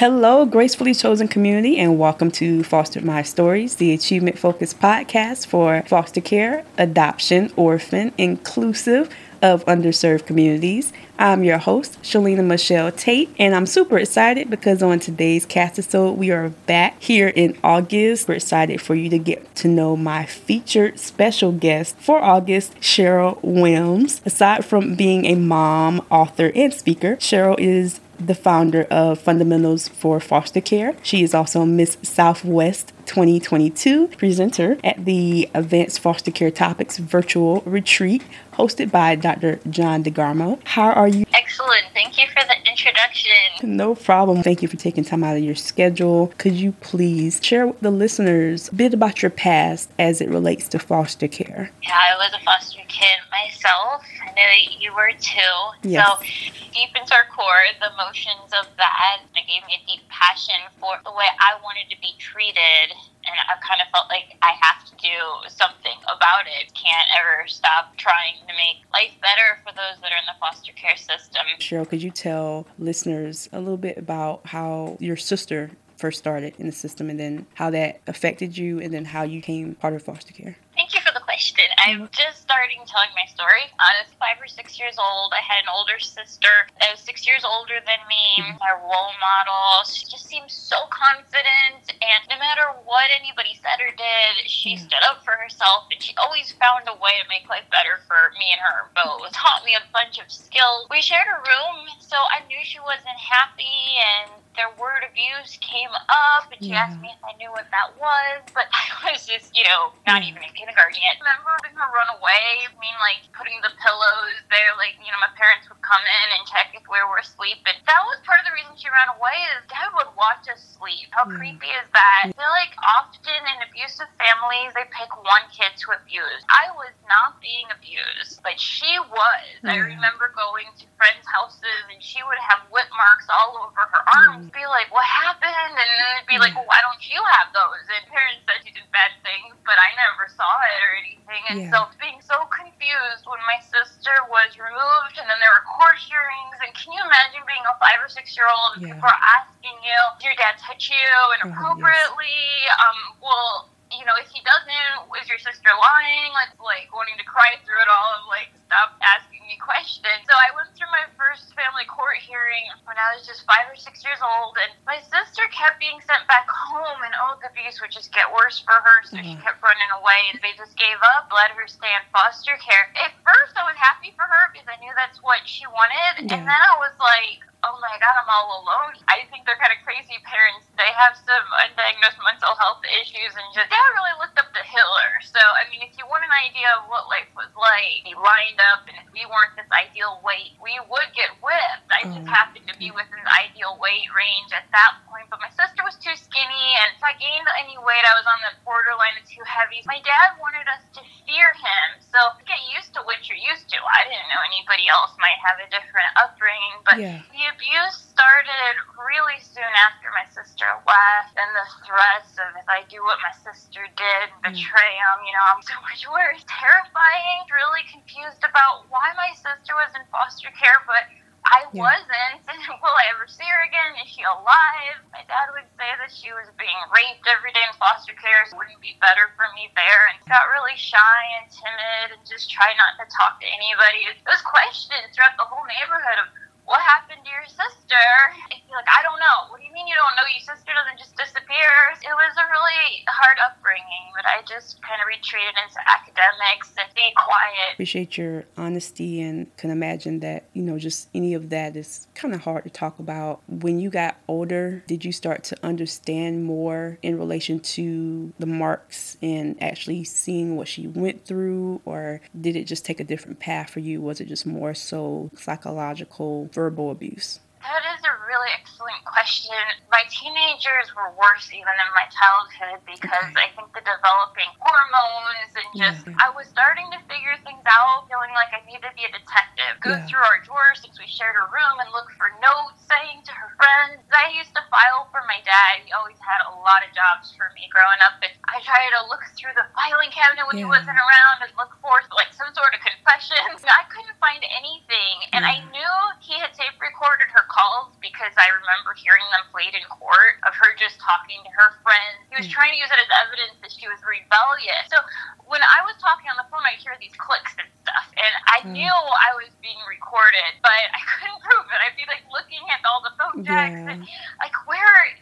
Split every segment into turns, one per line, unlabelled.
Hello, gracefully chosen community, and welcome to Fostered My Stories, the achievement focused podcast for foster care, adoption, orphan, inclusive of underserved communities. I'm your host, Shalina Michelle Tate, and I'm super excited because on today's cast episode, we are back here in August. We're excited for you to get to know my featured special guest for August, Cheryl Williams. Aside from being a mom, author, and speaker, Cheryl is the founder of Fundamentals for Foster Care. She is also Miss Southwest 2022 presenter at the Advanced Foster Care Topics virtual retreat hosted by Dr. John DeGarmo. How are you?
Excellent. Thank you for the introduction.
No problem. Thank you for taking time out of your schedule. Could you please share with the listeners a bit about your past as it relates to foster care?
Yeah, I was a foster kid myself. I know that you were too. Yes. So, deep into our core, the emotions of that it gave me a deep passion for the way I wanted to be treated and I've kind of felt like I have to do something about it. Can't ever stop trying to make life better for those that are in the foster care system.
Cheryl, could you tell listeners a little bit about how your sister first started in the system and then how that affected you and then how you came part of foster care?
Thank you for the question. I'm just starting telling my story. I was five or six years old. I had an older sister that was six years older than me, mm-hmm. my role model. She just seemed so confident, and no matter what anybody said or did, she mm-hmm. stood up for herself, and she always found a way to make life better for me and her both. Taught me a bunch of skills. We shared a room, so I knew she wasn't happy, and their word abuse came up, and she yeah. asked me if I knew what that was, but I was just, you know, not even in kindergarten yet. Remember having her run away? I mean, like putting the pillows there, like you know, my parents would come in and check if we were asleep, and that was part of the reason she ran away. Is Dad would watch us sleep. How mm. creepy is that? I feel like often in abusive families, they pick one kid to abuse. I was not being abused, but she was. Mm. I remember going to friends' houses, and she would have whip marks all over her arms. Mm. Be like, "What happened?" And then be like, well, "Why don't you have those?" And parents said she did bad things, but I never saw it or anything. And yeah. so being so confused when my sister was removed and then there were court hearings. And can you imagine being a five or six year old yeah. people are asking you, did your dad touch you inappropriately? Oh, yes. Um, well, you know, if he doesn't, is your sister lying? Like, like wanting to cry through it all and like stop asking me questions. So I went through my first family court hearing when I was just five or six years old, and my sister kept being sent back home, and oh, the abuse would just get worse for her. So mm-hmm. she kept running away, and they just gave up, let her stay in foster care. At first, I was happy for her because I knew that's what she wanted, yeah. and then I was like, my god, I'm all alone. I think they're kind of crazy parents. They have some undiagnosed mental health issues and just, they really looked up to Hitler. So, I mean, if you want an idea of what life was like, he lined up, and if we weren't this ideal weight, we would get whipped. I just mm. happened to be within the ideal weight range at that point, but my sister was too skinny, and if I gained any weight, I was on the borderline of too heavy. My dad wanted us to fear him, so get used to what you're used to. I didn't know anybody else might have a different upbringing, but yeah. he abuse started really soon after my sister left, and the threats of if I do what my sister did, betray him, you know, I'm so much worse. Terrifying, really confused about why my sister was in foster care, but I yeah. wasn't. Will I ever see her again? Is she alive? My dad would say that she was being raped every day in foster care. So it wouldn't be better for me there. And got really shy and timid and just tried not to talk to anybody. It was questions throughout the whole neighborhood of what happened to your sister? And like, I don't know. What do you mean you don't know? Your sister doesn't just disappear. It was a really hard upbringing, but I just kind of retreated into academics and being quiet.
Appreciate your honesty and can imagine that, you know, just any of that is kind of hard to talk about. When you got older, did you start to understand more in relation to the marks and actually seeing what she went through, or did it just take a different path for you? Was it just more so psychological? Verbal abuse?
That is a really excellent question. My teenagers were worse even than my childhood because okay. I think the developing hormones and just, yeah. I was starting to figure things out, feeling like I needed to be a detective. Go yeah. through our drawers since we shared a room and look for notes saying to her friends. I used to file for my dad. He always had a lot of jobs for me growing up. And I tried to look through the filing cabinet when yeah. he wasn't around and look for like some sort of confessions. I couldn't find anything. And I knew he had tape recorded her calls because I remember hearing them played in court of her just talking to her friends. He was mm. trying to use it as evidence that she was rebellious. So when I was talking on the phone, I'd hear these clicks and stuff. And I mm. knew I was being recorded, but I couldn't prove it. I'd be like looking at all the phone jacks yeah. and like, where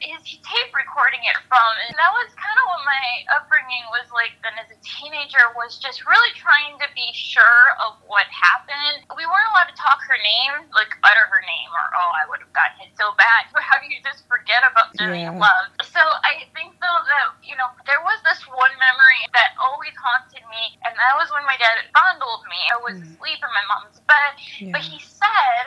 is tape recording it from? And that was kind of what my upbringing was like then as a teenager was just really trying to be sure of what happened. We weren't allowed to talk her name, like utter her name, or oh, I would have gotten hit so bad. But how do you just forget about someone yeah. you love? So I think though that you know there was this one memory that always haunted me, and that was when my dad fondled me. I was mm. asleep in my mom's bed, yeah. but he said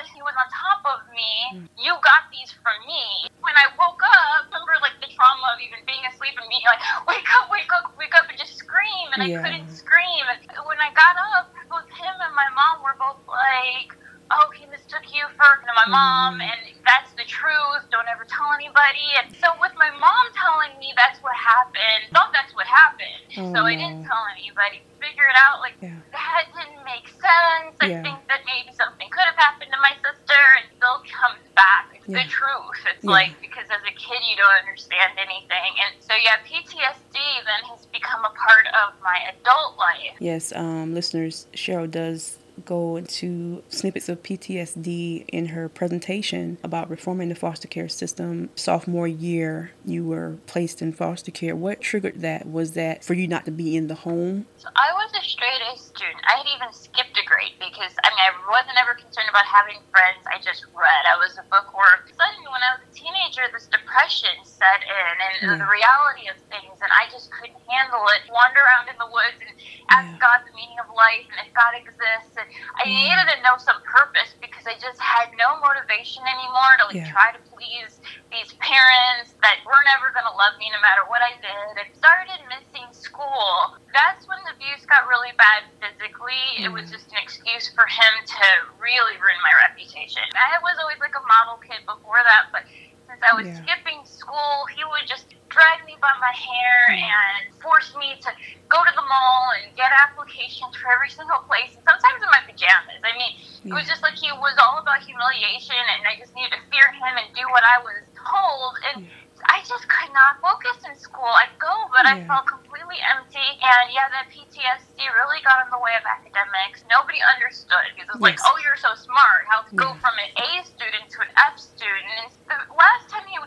my mom, mm. and that's the truth. Don't ever tell anybody. And so, with my mom telling me that's what happened, thought that's what happened. Oh, so I didn't tell anybody. Figure it out like yeah. that didn't make sense. I yeah. think that maybe something could have happened to my sister, and still comes back. It's yeah. the truth. It's like because as a kid you don't understand anything, and so yeah, PTSD then has become a part of my adult life.
Yes, um, listeners, Cheryl does go into snippets of PTSD in her presentation about reforming the foster care system. Sophomore year, you were placed in foster care. What triggered that? Was that for you not to be in the home?
So I was a straight A student. I had even skipped a grade because I mean I wasn't ever concerned about having friends. I just read. I was a bookworm. Suddenly, when I was a teenager, this depression set in, and yeah. the reality of things, and I just couldn't handle it. Wander around in the woods and ask yeah. God the meaning of life and if God exists. And I needed to know some purpose because I just had no motivation anymore to like yeah. try to please these parents that were never going to love me no matter what I did. I started missing school. That's when the abuse got really bad physically. Mm. It was just an excuse for him to really ruin my reputation. I was always like a model kid before that, but since I was yeah. skipping school, he would just drag me by my hair hmm. and force me to go to the mall and get applications for every single place, and sometimes in my pajamas. I mean, yeah. it was just like he was all about humiliation, and I just needed to fear him and do what I was told. And yeah. I just could not focus in school. I'd go, but yeah. I felt completely empty. And yeah, that PTSD really got in the way of academics. Nobody understood because it was yes. like, oh, you're so smart. How to go from an A student to an F student. And the last time he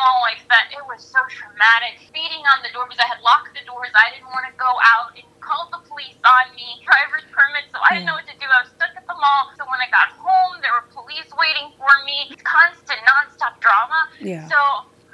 took me to the mall like that, it was so traumatic. Beating on the door because I had locked the doors. I didn't want to go out. And called the police on me, driver's permit, so I didn't know what to do. I was stuck at the mall. So when I got home, there were police waiting for me. Constant, nonstop drama.
Yeah.
So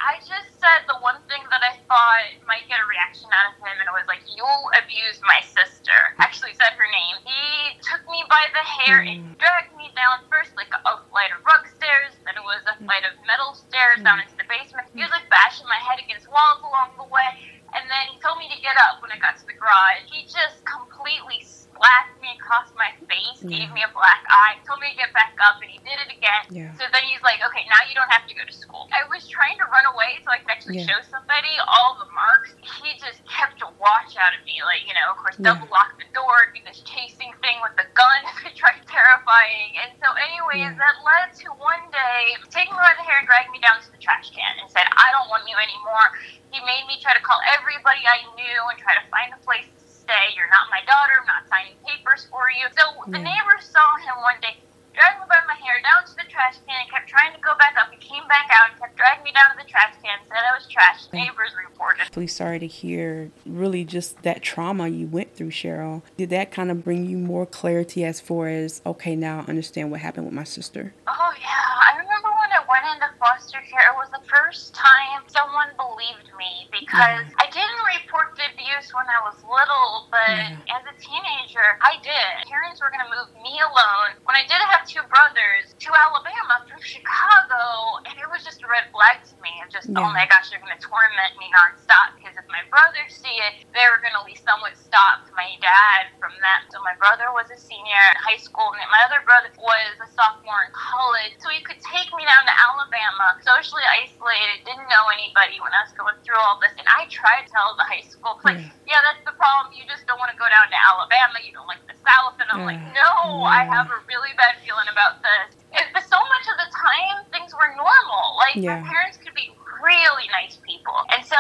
I just said the one thing that I thought might get a reaction out of him, and it was like, You abused my sister. Actually, said her name. He took me by the hair mm. and dragged me down first, like a flight of rug stairs, then it was a flight of metal stairs down into the basement. He was like bashing my head against walls along the way, and then he told me to get up when I got to the garage. He just completely slapped me across my face, yeah. gave me a black eye, told me to get back up, and he did it again.
Yeah.
So then he's like, okay, now you don't have to go to school. I was trying to run away so I could actually yeah. show somebody all the marks. He just kept a watch out of me. Like, you know, of course, double lock the door, do this chasing thing with the gun, tried terrifying. And so, anyways, that led to one day taking me by the hair and dragging me down to the trash can and said, I don't want you anymore. He made me try to call everybody I knew and try to find a place to stay. You're not my daughter, I'm not signing papers for you. So the neighbors saw him one day dragging me by my hair down to the trash can and kept trying to go back up. He came back out and kept dragging me down to the trash can, said I was trash. Neighbors reported.
Really sorry to hear really just that trauma you went through, Cheryl. Did that kind of bring you more clarity as far as, okay, now I understand what happened with my sister?
Oh, yeah. I remember when went into foster care, it was the first time someone believed me because yeah. I didn't report the abuse when I was little, but yeah. as a teenager, I did. Parents were going to move me alone. When I did have two brothers to Alabama from Chicago, and it was just a red flag to me of just, oh my gosh, they're going to torment me nonstop. Because if my brothers see it, they were going to at least somewhat stop my dad from that. So my brother was a senior in high school, and my other brother was a sophomore in college. So he could take me down to Alabama, socially isolated, didn't know anybody when I was going through all this. And I tried to tell the high school, like,
Yeah.
yeah, that's the problem. You just don't want to go down to Alabama. You don't like the South. And I'm like,
Yeah.
no, I have a really bad feeling about this. It, but so much of the time, things were normal. Like,
Yeah.
my parents could be really nice people. And so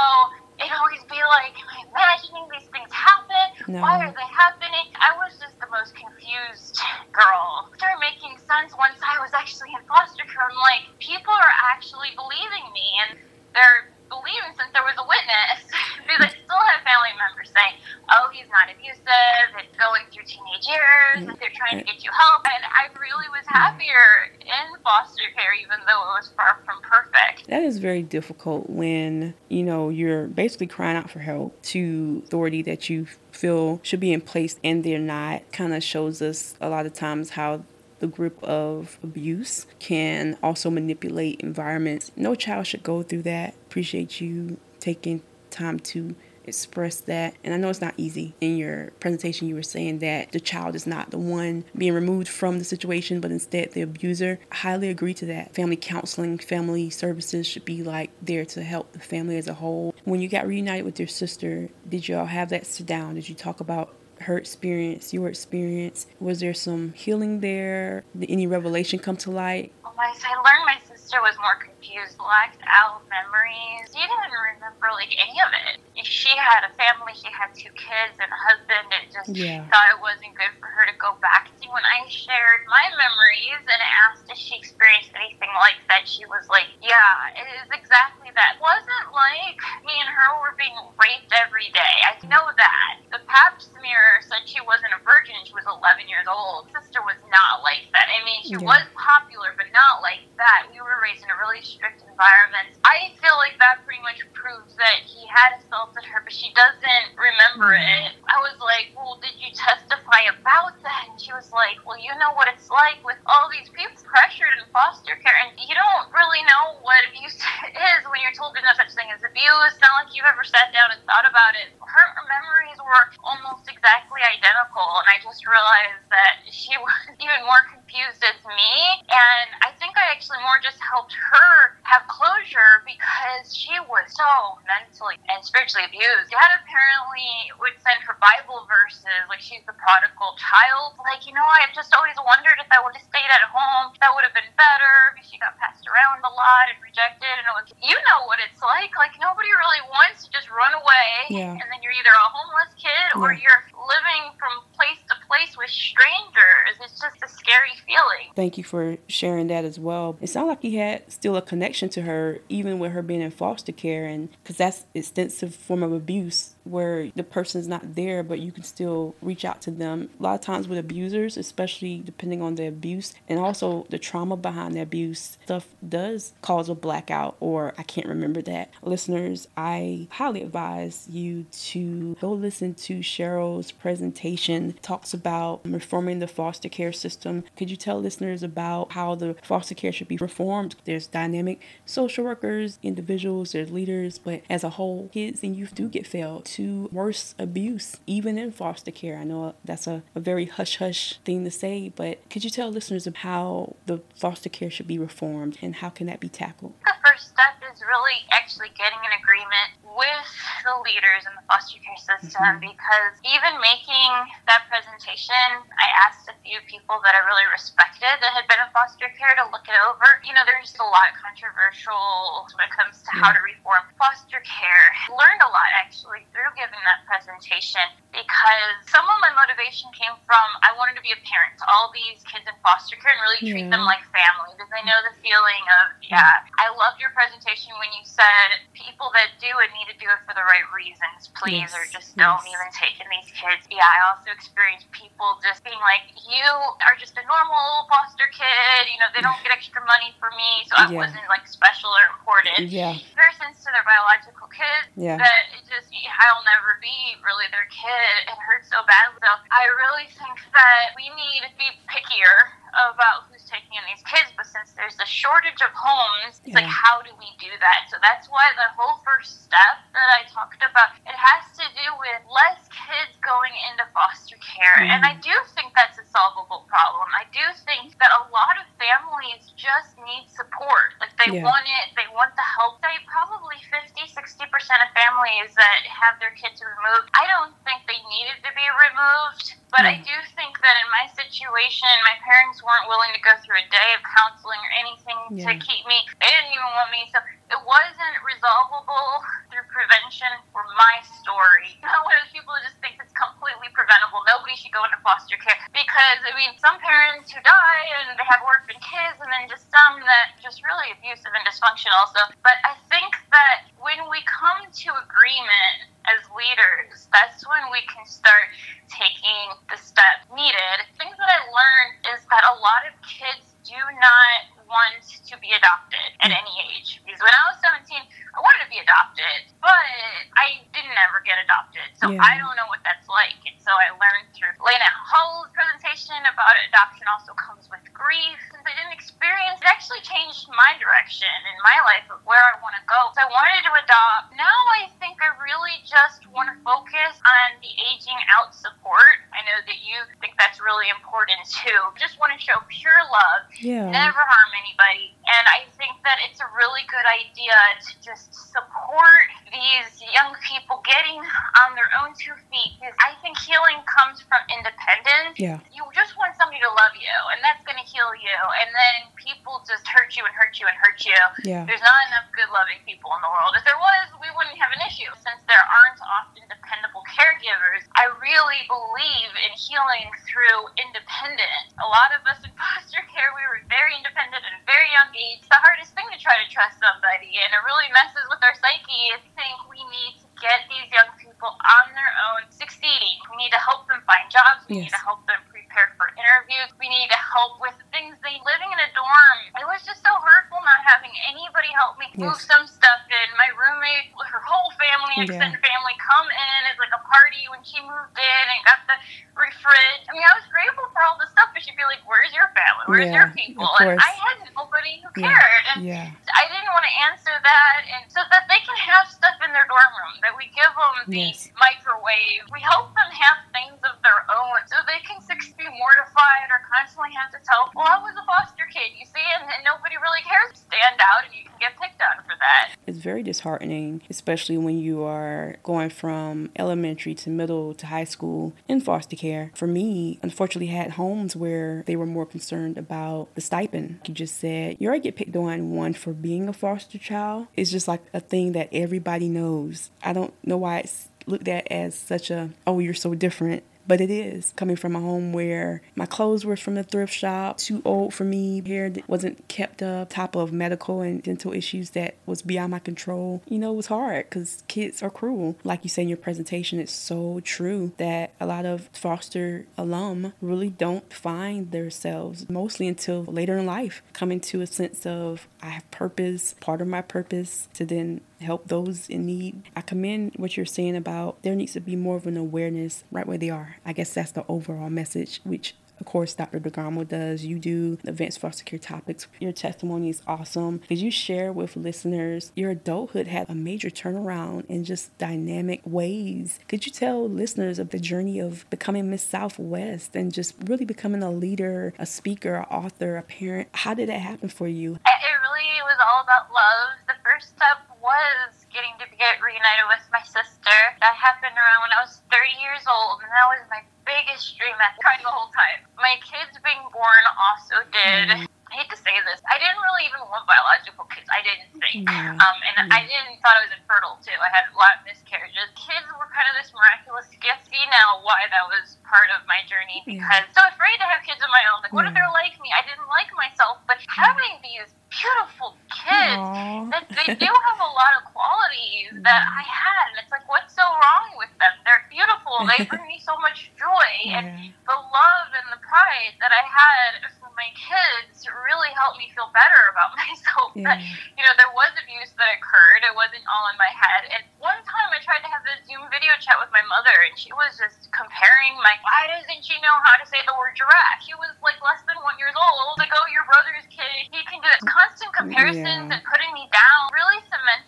it'd always be like, am I imagining these things happen?
No.
Why are they happening? I was just the most confused girl. It started making sense once I was actually in foster care. I'm like, people are actually believing me, and they're believing since there was a witness. because I still have family members saying, oh, he's not abusive, it's going through teenage years, they're trying to get you help. And I really was happier in foster care, even though it was far from perfect.
That is very difficult when, you know, you're basically crying out for help to authority that you feel should be in place and they're not. Kind of shows us a lot of times how the grip of abuse can also manipulate environments. No child should go through that. Appreciate you taking time to express that. And I know it's not easy. In your presentation, you were saying that the child is not the one being removed from the situation, but instead the abuser. I highly agree to that. Family counseling, family services should be like there to help the family as a whole. When you got reunited with your sister, did y'all have that sit down? Did you talk about her experience, your experience? Was there some healing there? Did any revelation come to light?
Well, I learned my sister was more confused, blacked out memories. She didn't remember like any of it. She had a family, she had two kids and a husband. It just
Yeah.
thought it wasn't good for her to go back. When I shared my memories and asked if she experienced anything like that, she was like, "Yeah, it is exactly that." It wasn't like me and her were being raped every day. I know that. The pap smear said she wasn't a virgin. And she was 11 years old. Sister was not like that. I mean, she
Yeah.
was popular, but not like that. We were raised in a really strict environment. I feel like that pretty much proves that he had assaulted her, but she doesn't remember
Mhm.
it. I was like, well, did you testify about that? And she was like, well, you know what it's like with all these people pressured in foster care, and you don't really know what abuse is when you're told there's no such thing as abuse. It's not like you've ever sat down and thought about it. Her memories were almost exactly identical, and I just realized that she was even more confused as me. And I think I actually more just helped her have closure because she was so mentally and spiritually abused. Dad apparently would send her Bible verses, like she's the prodigal child. Like, you know, I've just always wondered if I would have stayed at home, that would have been better because she got passed around a lot and rejected. And it was, you know what it's like. Like, nobody really wants to just run away.
Yeah.
And then you're either a homeless kid or
Yeah.
you're living from place place with strangers. It's just a scary feeling.
Thank you for sharing that as well. It sounded like he had still a connection to her, even with her being in foster care, and because that's extensive form of abuse where the person's not there, but you can still reach out to them. A lot of times with abusers, especially depending on the abuse and also the trauma behind the abuse, stuff does cause a blackout, or I can't remember that. Listeners, I highly advise you to go listen to Cheryl's presentation. Talks about reforming the foster care system. Could you tell listeners about how the foster care should be reformed? There's dynamic social workers, individuals, there's leaders, but as a whole, kids and youth do get failed to worse abuse, even in foster care. I know that's a, a very hush hush thing to say, but could you tell listeners of how the foster care should be reformed and how can that be tackled?
The first step is really actually getting an agreement with the leaders in the foster care system
Mhm.
because even making that presentation, I asked a few people that I really respected that had been in foster care to look it over. You know, there's a lot controversial when it comes to how to reform foster care. Learned a lot actually through giving that presentation because some of my motivation came from I wanted to be a parent to all these kids in foster care and really treat
Yeah.
them like family because I know the feeling of yeah. I loved your presentation when you said people that do it need to do it for the right reasons, please,
Yes,
or just don't even take in these kids. Yeah, I also experienced people just being like, you are just a normal foster kid. You know, they don't get extra money for me, so I
Yeah.
wasn't like special or important.
Yeah,
Comparisons to their biological kids
yeah.
that it just I'll never be really their kid. It hurts so badly. So I really think that we need to be pickier about who's taking in these kids, but since there's a shortage of homes, it's
Yeah.
like, how do we do that? So that's why the whole first step that I talked about, it has to do with less kids going into foster care. And I mm. do think that's a solvable problem. I do think that a lot of families just need support. They
Yeah.
want it, they want the help. Say probably 50, 60% of families that have their kids removed, I don't think they needed to be removed. But I
hmm.
do think that in my situation, my parents weren't willing to go through a day of counseling or anything
Yeah.
to keep me. They didn't even want me. So it wasn't resolvable through prevention for my story. I'm one of those people who just think it's completely preventable. Nobody should go into foster care because, I mean, some parents who die and they have orphan kids, and then just some that just really abusive and dysfunctional. So, but I think that when we come to agreement as leaders, that's when we can start taking the steps needed. Things that I learned is that a lot of kids do not want to be adopted at mm. any age. Because when I was 17, I wanted to be adopted, but I didn't ever get adopted. So
Yeah.
I don't know what that's like. And so I learned through Lena Hull's presentation about adoption also comes with grief. Since I didn't experience it actually changed my direction in my life of where I want to go. So I wanted to adopt. Now I think I really just want to focus on the aging out support. I know that you think that's really important too. Just want to show pure love
Yeah.
never harm anybody. And I think that it's a really good idea to just support these young people getting on their own two feet. Because I think healing comes from independence.
Yeah.
You just want somebody to love you, and that's going to heal you. And then people just hurt you and hurt you and hurt you.
Yeah.
There's not enough good, loving people in the world. If there was, we wouldn't have an issue. Since there aren't often dependable caregivers, I really believe in healing through independence. A lot of us in foster care, we were very independent at a very young age. It's the hardest thing to try to trust somebody, and it really messes with our psyche. I think we need to get these young people on their own succeeding. We need to help them find jobs. We need to help them prepare for interviews. We need to help with things they living in a dorm. It was just so hurtful not having anybody help me move
Yes.
some stuff in. My roommate, her whole family,
Yeah.
extended family, come in as like a party when she moved in and got the refridge. I mean, I was grateful for all the stuff, but she'd be like, "Where's your family? Where's
Yeah,
your people?" And. I had nobody who
Yeah.
cared. And
Yeah.
I didn't want to answer that, and so that they can have stuff in their dorm room, that we give them the
Yes.
microwave, we help them have things of their own, so they can six be mortified or constantly have to tell, "Well, I was a foster kid," you see, and, and nobody really cares. Stand out, and you can get picked on for that.
It's very disheartening, especially when you are going from elementary to middle to high school in foster care. For me, unfortunately, had homes where they were more concerned about the stipend. You just said you already get picked on one for being a foster child. It's just like a thing that everybody knows. I don't know why it's looked at as such a oh you're so different but it is coming from a home where my clothes were from the thrift shop, too old for me, hair that wasn't kept up, top of medical and dental issues that was beyond my control. You know, it was hard because kids are cruel. Like you said in your presentation, it's so true that a lot of foster alum really don't find themselves, mostly until later in life, coming to a sense of I have purpose, part of my purpose to then help those in need. I commend what you're saying about there needs to be more of an awareness right where they are. I guess that's the overall message, which of course Dr. DeGarmo does. You do events for secure topics. Your testimony is awesome. Could you share with listeners your adulthood had a major turnaround in just dynamic ways? Could you tell listeners of the journey of becoming Miss Southwest and just really becoming a leader, a speaker, an author, a parent? How did that happen for you?
It really was all about love. First step was getting to get reunited with my sister. That happened around when I was 30 years old, and that was my biggest dream at crying the whole time. My kids being born also did. Mm-hmm. I hate to say this. I didn't really even want biological kids. I didn't think.
Yeah.
Um, and I didn't thought I was infertile too. I had a lot of miscarriages. Kids were kind of this miraculous gift. See now why that was part of my journey
Yeah.
because so afraid to have kids of my own. Like, what if they're like me? I didn't like myself, but having these beautiful kids that they do have a lot of qualities that I had, and it's like, what's so wrong with them? They're beautiful. They bring me so much joy, and the love and the pride that I had for my kids really helped me feel better about myself Yeah. But, you know, there was abuse that occurred. It wasn't all in my head. And one time I tried to have a Zoom video chat with my mother, and she was just comparing my, why doesn't she know how to say the word giraffe? She was like less than one years old. Like, oh, your brother's kid, he can do it. Constant comparisons yeah. and putting me down really cemented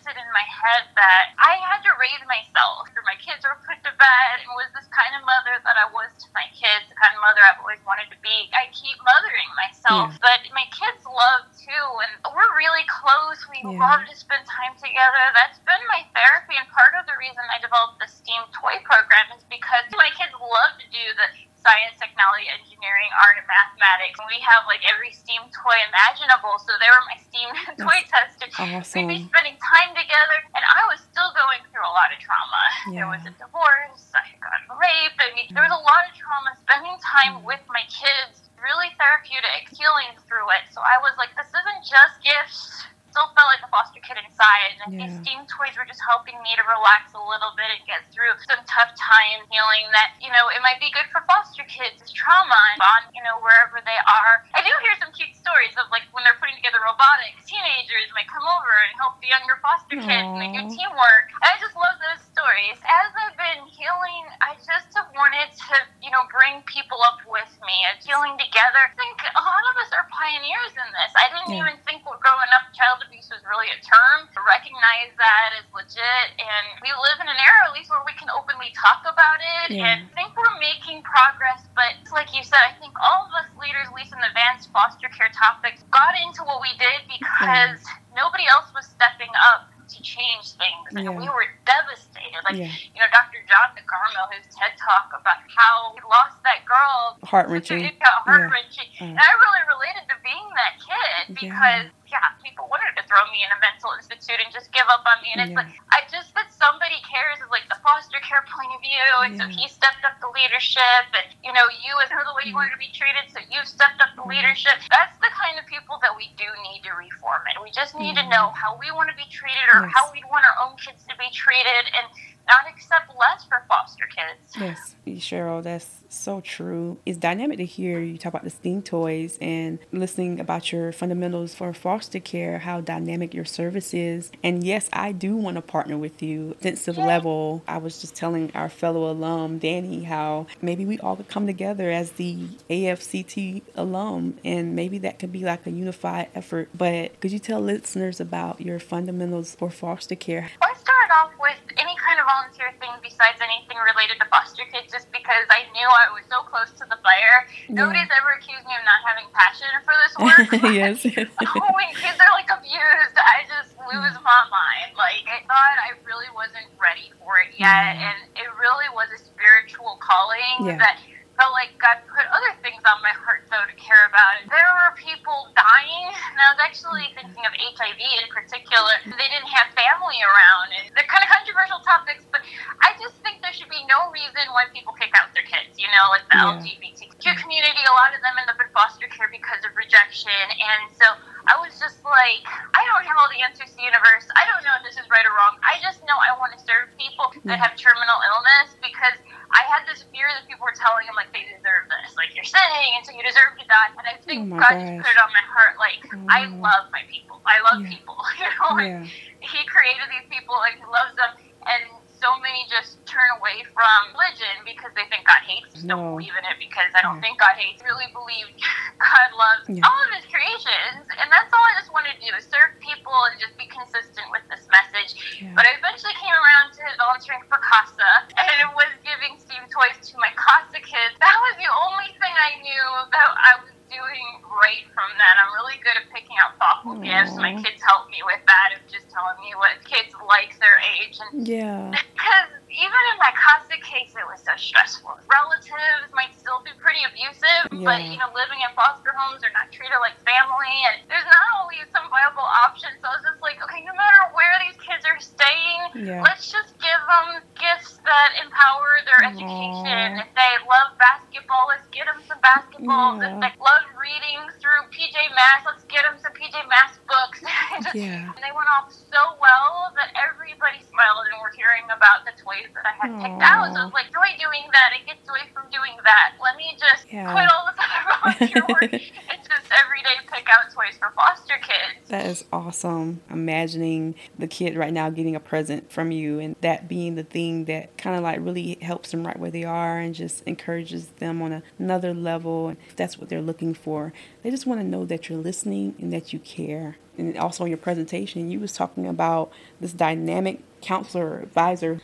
head that I had to raise myself. My kids were put to bed and was this kind of mother that I was to my kids, the kind of mother I've always wanted to be. I keep mothering myself, yeah. but my kids love too, and we're really close. We yeah. love to spend time together. That's been my therapy, and part of the reason I developed the STEAM toy program is because my kids love to do the science, technology, engineering, art, and mathematics. And we have like every STEAM toy imaginable. So they were my STEAM toy testers.
Awesome.
We'd be spending time together, and I was still going through a lot of trauma. Yeah. There was a divorce. I had gotten raped. I mean, there was a lot of trauma. Spending time mm. with my kids really therapeutic, healing through it. So I was like, this isn't just gifts still felt like a foster kid inside. And yeah. these STEAM toys were just helping me to relax a little bit and get through some tough time healing that, you know, it might be good for foster kids, trauma on, you know, wherever they are. I do hear some cute stories of like when they're putting together robotics, teenagers might come over and help the younger foster kids Aww. and they do teamwork. I just love those stories. As I've been healing, I just have wanted to, you know, bring people up with me and healing together. I think a lot of us are pioneers in this. I didn't yeah. even think growing up child abuse was really a term. To recognize that as legit, and we live in an era, at least, where we can openly talk about it. Yeah. And I think we're making progress, but like you said, I think all of us leaders, at least in the advanced foster care topics, got into what we did because yeah. nobody else was stepping up to change things. And yeah. we were devastated. Like, yeah. you know, Dr. John DeGarmo, his TED talk about how he lost that girl.
Heart wrenching.
Heart wrenching. Yeah. And I really related to being that kid because yeah, people wanted to throw me in a mental institute and just give up on me. And it's like, I just that somebody cares is like the foster care point of view. And so he stepped up the leadership. And, you know, you as the way you wanted to be treated, so you've stepped up the mm-hmm. leadership. That's kind of people that we do need to reform it. We just need to mm-hmm. know how we want to be treated or yes. how we want our own kids to be treated. And not accept less for foster kids.
Yes, Cheryl, that's so true. It's dynamic to hear you talk about the STEAM toys and listening about your fundamentals for foster care, how dynamic your service is. And yes, I do want to partner with you. Sensitive level. I was just telling our fellow alum, Danny, how maybe we all could come together as the AFCT alum and maybe that could be like a unified effort. But could you tell listeners about your fundamentals for foster care?
I started off with any kind of volunteer thing besides anything related to foster kids just because I knew I was so close to the fire. Yeah. Nobody's ever accused me of not having passion for this work.
yes.
when kids are like abused, I just lose my mind. Like I thought I really wasn't ready for it yet, yeah. and it really was a spiritual calling yeah. that felt like God put other things on my heart though to care about. There were people dying, and I was actually thinking of HIV in particular. They didn't have family around, and they're kind of controversial topics, but I just think there should be no reason why people kick out their kids. You know, like the yeah. LGBTQ community, a lot of them end up in foster care because of rejection, and so I was just like, I don't have all the answers to the universe. I don't know if this is right or wrong. I just know I want to serve people that have terminal illness because I had this fear that people were telling him like they deserve this, like you're sinning, and so you deserve to die. And I oh think oh God gosh. just put it on my heart, like oh. I love my people. I love yeah. people. You know, like, yeah. He created these people, like He loves them, and so many just turn away from religion because they think God hates. No. don't believe in it because I don't yeah. think God hates. Really believe God loves yeah. all of His creations, and that's all I just wanted to do is serve people and just be consistent with this message. Yeah. But I eventually came around to volunteering for CASA, and it was giving STEAM toys to my CASA kids. That was the only thing I knew that I was doing great from that. I'm really good at picking out thoughtful Aww. gifts. My kids help me with that of just telling me what kids like their age. And
yeah.
Because even in my CASA case, it was so stressful. Relatives might still be pretty abusive, yeah. but you know, living in foster homes are not treated like family, and there's not always some viable options. So I was just like, okay, no matter where these staying, yeah. let's just give them gifts that empower their Aww. education. If they love basketball, let's get them some basketball. Yeah. If they love reading through PJ Masks, let's get them some PJ Masks books.
yeah.
And they went off so well that everybody smiled and we're hearing about the toys that I had Aww. picked out. So I was like, joy doing that. It gets joy from doing that. Let me just yeah. quit all this other volunteer work and just every day pick out toys for foster kids.
That is awesome. Imagining the kid right now getting a present from you and that being the thing that kind of like really helps them right where they are and just encourages them on another level. That's what they're looking for. They just want to know that you're listening and that you care. And also in your presentation, you was talking about this dynamic counselor or advisor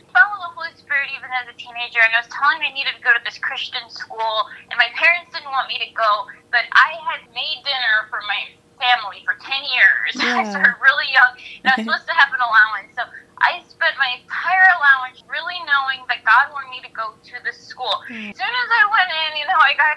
even as a teenager, and I was telling me I needed to go to this Christian school, and my parents didn't want me to go, but I had made dinner for my family for 10 years. Yeah. I started really young, and I was supposed to have an allowance. So I spent my entire allowance really knowing that God wanted me to go to this school. Mm. As soon as I went in, you know, I got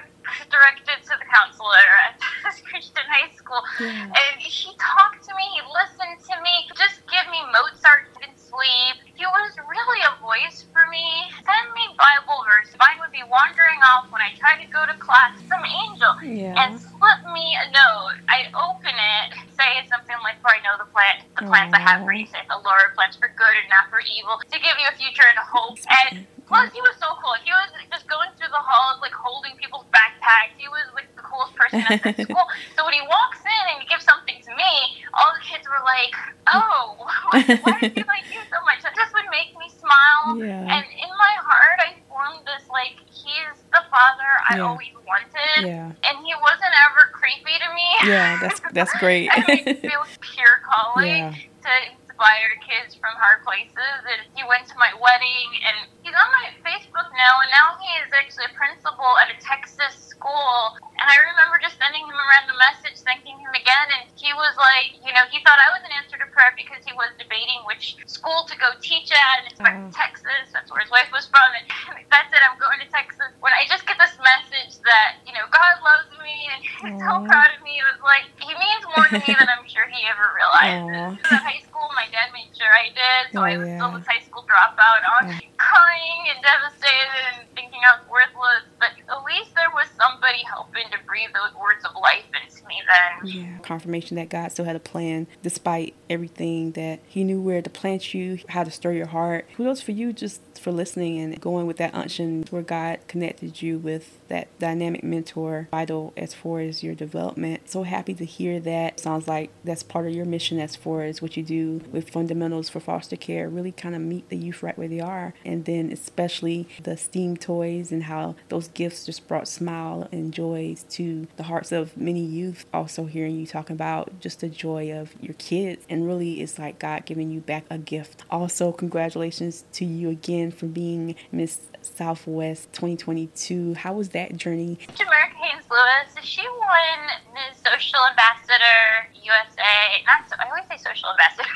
directed to the counselor at this Christian high school, yeah. and he talked to me, he listened to me, just give me Mozart sleep. He was really a voice for me. Send me Bible verse. Mine would be wandering off when I tried to go to class. Some angel yeah. and slip me a note. I'd open it, say something like, "For I know the plan, the plans I have for you, say the Lord plans for good and not for evil, to give you a future and a hope." And plus, he was so cool. He was just going through the halls, like holding people's backpacks. He was like the coolest person at the school. So when he walks in and he gives something to me, all the kids were like, "Oh, why, why does he like you so much?" That just would make me smile. Yeah. And in my heart, I formed this like, he's the father I yeah. always wanted. Yeah. And he wasn't ever creepy to me.
Yeah, that's that's great.
I mean, it was pure calling yeah. to inspire kids from hard places. And he went to my wedding, and he's on my Facebook now. And now he is actually a principal at a Texas school. And I remember just sending him a random message, thanking him again. And he was like, you know, he thought I was an answer to prayer because he was debating which school to go teach at. And it's back mm. Texas. That's where his wife was from. And that's it. I'm going to Texas. When I just get this message that, you know, God loves me and he's mm. so proud of me, it was like, he means more to me than I'm sure he ever realized. In high school, my dad made sure I did. So oh, I was yeah. still this high school dropout on yeah. crying and devastated and thinking I was worthless. But at least there was somebody helping to breathe those words of life into me then.
Yeah. Confirmation that God still had a plan despite everything that He knew where to plant you, how to stir your heart. Kudos for you just for listening and going with that unction where God connected you with that dynamic mentor, vital as far as your development. So happy to hear that. Sounds like that's part of your mission as far as what you do with fundamentals for foster care. Really kind of meet the youth right where they are. And then especially the STEAM toys and how those gifts just brought smile and joys to the hearts of many youth. Also hearing you talking about just the joy of your kids. And really it's like God giving you back a gift. Also, congratulations to you again for being Miss Southwest 2022. How was that journey?
Jamaica Haynes Lewis, she won Ms. Social Ambassador USA. Not so, I always say Social Ambassador.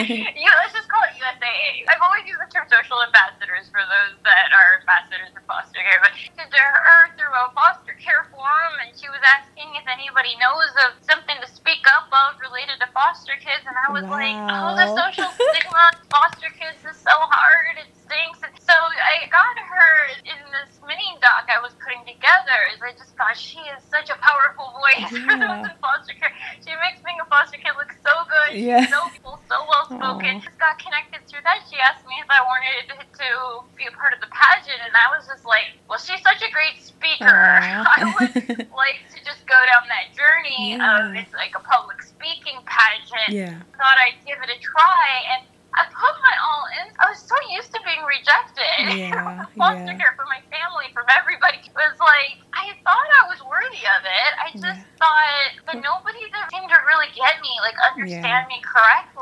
you, let's just call it USA. I've always used the term social ambassadors for those that are ambassadors for foster care. But to her through a foster care forum, and she was asking if anybody knows of something to speak up of related to foster kids, and I was wow. like, oh, the social stigma foster kids is so hard. It stinks. And so I got her in this mini doc I was putting together. Is I just thought she is such a powerful voice yeah. for those in foster care. She makes being a foster kid look so good. Yeah. She's so cool, so well spoken. Just got connected through that. She asked me if I wanted to be a part of the pageant, and I was just like, well, she's such a great speaker. I would like to just go down that journey yeah. of it's like a public speaking pageant. Yeah. Thought I'd give it a try, and I put my all in. I was so used to being rejected yeah, foster yeah. care from my family, from everybody. It was like I thought I was worthy of it. I just yeah. thought, but nobody seemed to really get me, like understand me correctly.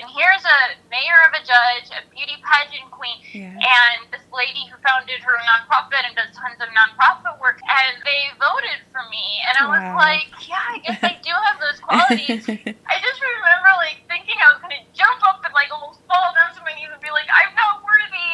And here's a mayor of a judge, a beauty pageant queen, and this lady who founded her nonprofit and does tons of nonprofit work, and they voted for me. And I was like, yeah, I guess I do have those qualities. I just remember like thinking I was gonna jump up and like almost fall down to my knees and be like, I'm not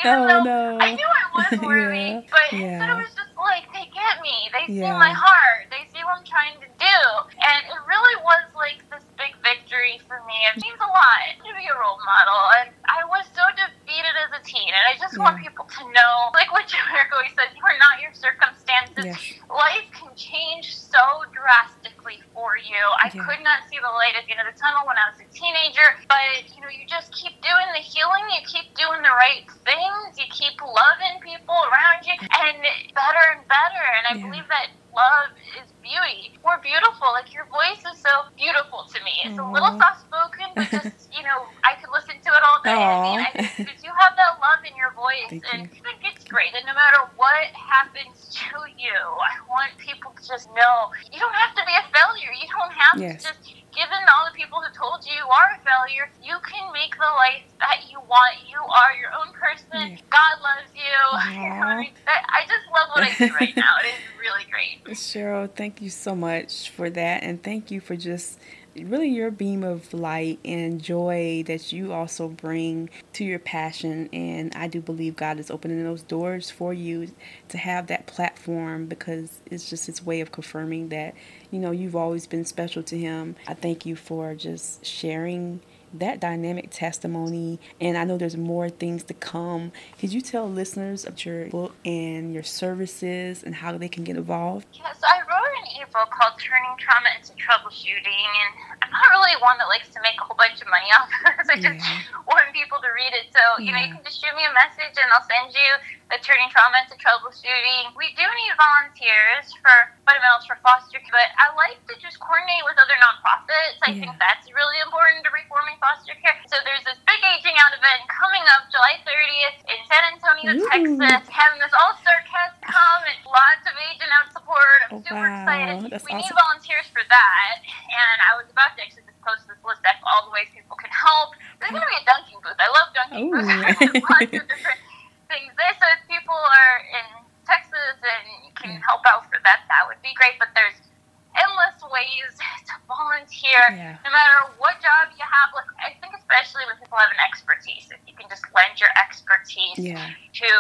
worthy. Oh, um, no. I knew I was worthy, yeah. but yeah. instead it was just like, they get me. They yeah. see my heart. They see what I'm trying to do. And it really was like this big victory for me. It means a lot to be a role model. And I was so defeated as a teen. And I just yeah. want people to know, like what Jim always says, you are not your circumstances. Yes. Life can change so drastically for you. I yeah. could not see the light at the end of the tunnel when I was a teenager. But, you know, you just keep doing the healing. You keep doing the right things. You keep loving people around you. And better and better. And I yeah. believe that love is beauty, more beautiful. Like your voice is so beautiful to me. It's Aww. a little soft spoken, but just you know, I could listen to it all day. Aww. I mean, I you have that love in your voice, Thank and you. I think it's great. And no matter what happens to you, I want people to just know you don't have to be a failure. You don't have yes. to just given all the people who told you you are a failure, you can make the life that you want. You are your own person. God loves you. I. I just love what I do right now. It is really great.
Cheryl, thank you so much for that. And thank you for just really your beam of light and joy that you also bring to your passion. And I do believe God is opening those doors for you to have that platform because it's just His way of confirming that, you know, you've always been special to Him. I thank you for just sharing that dynamic testimony. And I know there's more things to come. Could you tell listeners of your book and your services and how they can get involved?
Yes, I wrote an ebook called Turning Trauma into Troubleshooting. And I'm not really one that likes to make a whole bunch of money off of this. I just want people to read it. So, you know, you can just shoot me a message and I'll send you the Turning Trauma into Troubleshooting. We do need volunteers for fundamentals for foster care, but I like to just coordinate with other nonprofits. I yeah. think that's really important to reforming foster care. So there's this big aging out event coming up July 30th in San Antonio, Ooh. Texas. Having this all-star cast come and lots of aging out support. I'm oh, super wow. excited. That's we awesome. need volunteers for that. And I was about to actually just post this list of all the ways people can help. There's going to be a dunking booth. I love dunking booths. lots of different things there. So if people are in Texas and you can help out for that, that would be great. But there's endless ways to volunteer, yeah. no matter what job you have. Like, I think especially when people have an expertise, if you can just lend your expertise yeah. to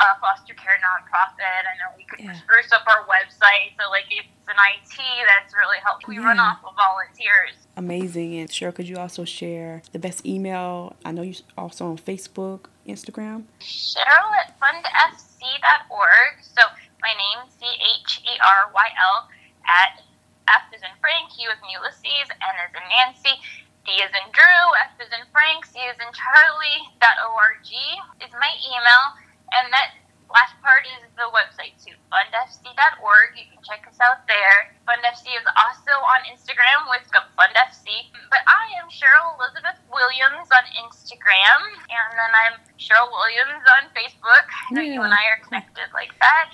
a foster care nonprofit. I know we could yeah. spruce up our website. So, like, if it's an IT, that's really helpful. We run off of volunteers.
Amazing. And sure, could you also share the best email? I know you're also on Facebook, Instagram.
Cheryl at fundfc.org. So, my name, C H E R Y L, at F is in Frank, U is in Ulysses, N is in Nancy, D is in Drew, F is in Frank, C is in Charlie, dot .org is my email. And that last part is the website too, fundfc.org. You can check us out there. FundFC is also on Instagram with FundFC. But I am Cheryl Elizabeth Williams on Instagram, and then I'm Cheryl Williams on Facebook. I know yeah. you and I are connected like that.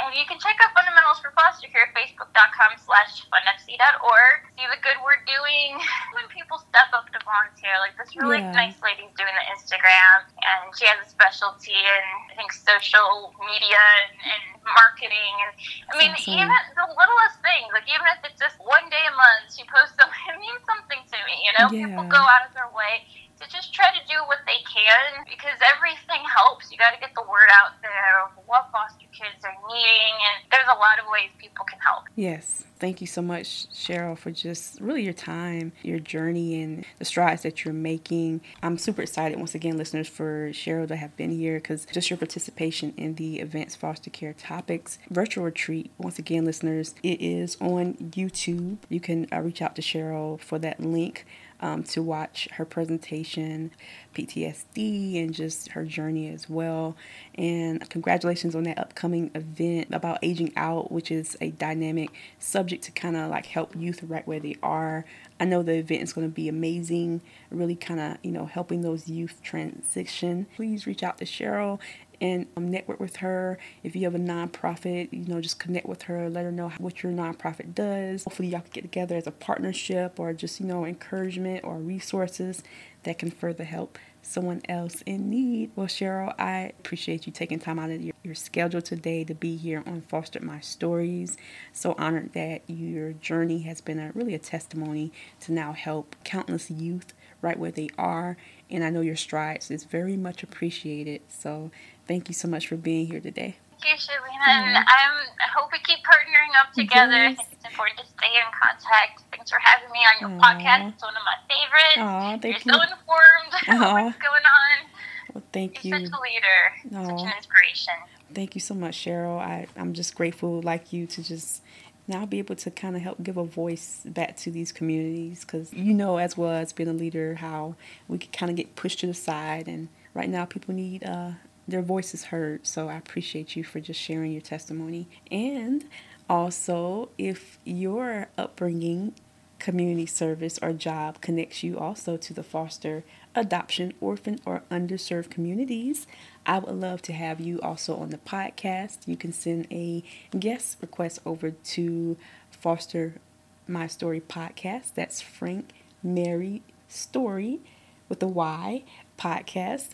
And you can check out Fundamentals for Foster Care, at facebook.com slash fundfc.org. See the good we're doing when people step up to volunteer. Like this really yeah. nice lady's doing the Instagram, and she has a specialty in, I think, social media and, and marketing. And I mean, awesome. even the littlest things, like even if it's just one day a month, she posts something, it means something to me, you know? Yeah. People go out of their way just try to do what they can because everything helps. You got to get the word out there of what foster kids are needing, and there's a lot of ways people can help.
Yes. Thank you so much, Cheryl, for just really your time, your journey, and the strides that you're making. I'm super excited, once again, listeners, for Cheryl to have been here because just your participation in the Advanced Foster Care Topics virtual retreat. Once again, listeners, it is on YouTube. You can uh, reach out to Cheryl for that link um, to watch her presentation, PTSD, and just her journey as well. And congratulations on that upcoming event about aging out, which is a dynamic subject to kind of like help youth right where they are. I know the event is going to be amazing, really kind of, you know, helping those youth transition. Please reach out to Cheryl and um, network with her. If you have a nonprofit, you know, just connect with her, let her know what your nonprofit does. Hopefully, y'all can get together as a partnership or just, you know, encouragement or resources that can further help someone else in need. Well, Cheryl, I appreciate you taking time out of your, your schedule today to be here on Fostered My Stories. So honored that your journey has been a, really a testimony to now help countless youth right where they are. And I know your strides is very much appreciated. So Thank you so much for being here today.
Thank you, Shalina. And i hope we keep partnering up together. Yes. I think it's important to stay in contact. Thanks for having me on your Aww. podcast. It's one of my favorites. Aww, thank You're you. so informed Aww. what's going on.
Well, thank
You're
you.
such a leader. Aww. Such an inspiration.
Thank you so much, Cheryl. I, I'm just grateful, like you, to just now be able to kind of help give a voice back to these communities because you know as well as being a leader how we can kind of get pushed to the side and right now people need uh, their voices heard. So I appreciate you for just sharing your testimony. And Also, if your upbringing, community service, or job connects you also to the foster, adoption, orphan, or underserved communities, I would love to have you also on the podcast. You can send a guest request over to Fostered My Story podcast. That's Frank Mary Story with a Y podcast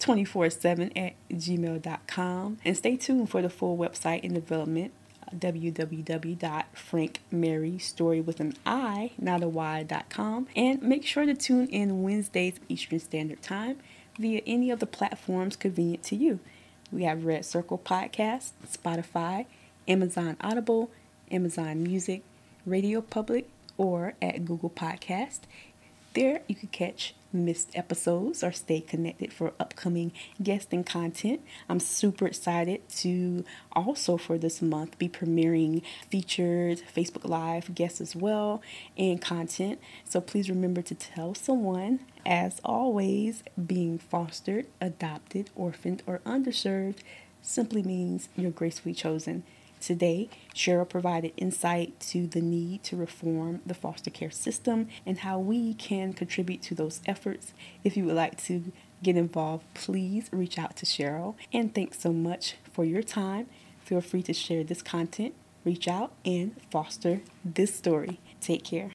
24 7 at gmail.com. And stay tuned for the full website in development www.frankmarystory an I, not a Y.com. And make sure to tune in Wednesdays Eastern Standard Time via any of the platforms convenient to you. We have Red Circle Podcast, Spotify, Amazon Audible, Amazon Music, Radio Public, or at Google Podcast. There you can catch missed episodes or stay connected for upcoming guest and content. I'm super excited to also for this month be premiering featured Facebook Live guests as well and content. So please remember to tell someone. As always, being fostered, adopted, orphaned, or underserved simply means you're gracefully chosen. Today, Cheryl provided insight to the need to reform the foster care system and how we can contribute to those efforts. If you would like to get involved, please reach out to Cheryl. And thanks so much for your time. Feel free to share this content, reach out, and foster this story. Take care.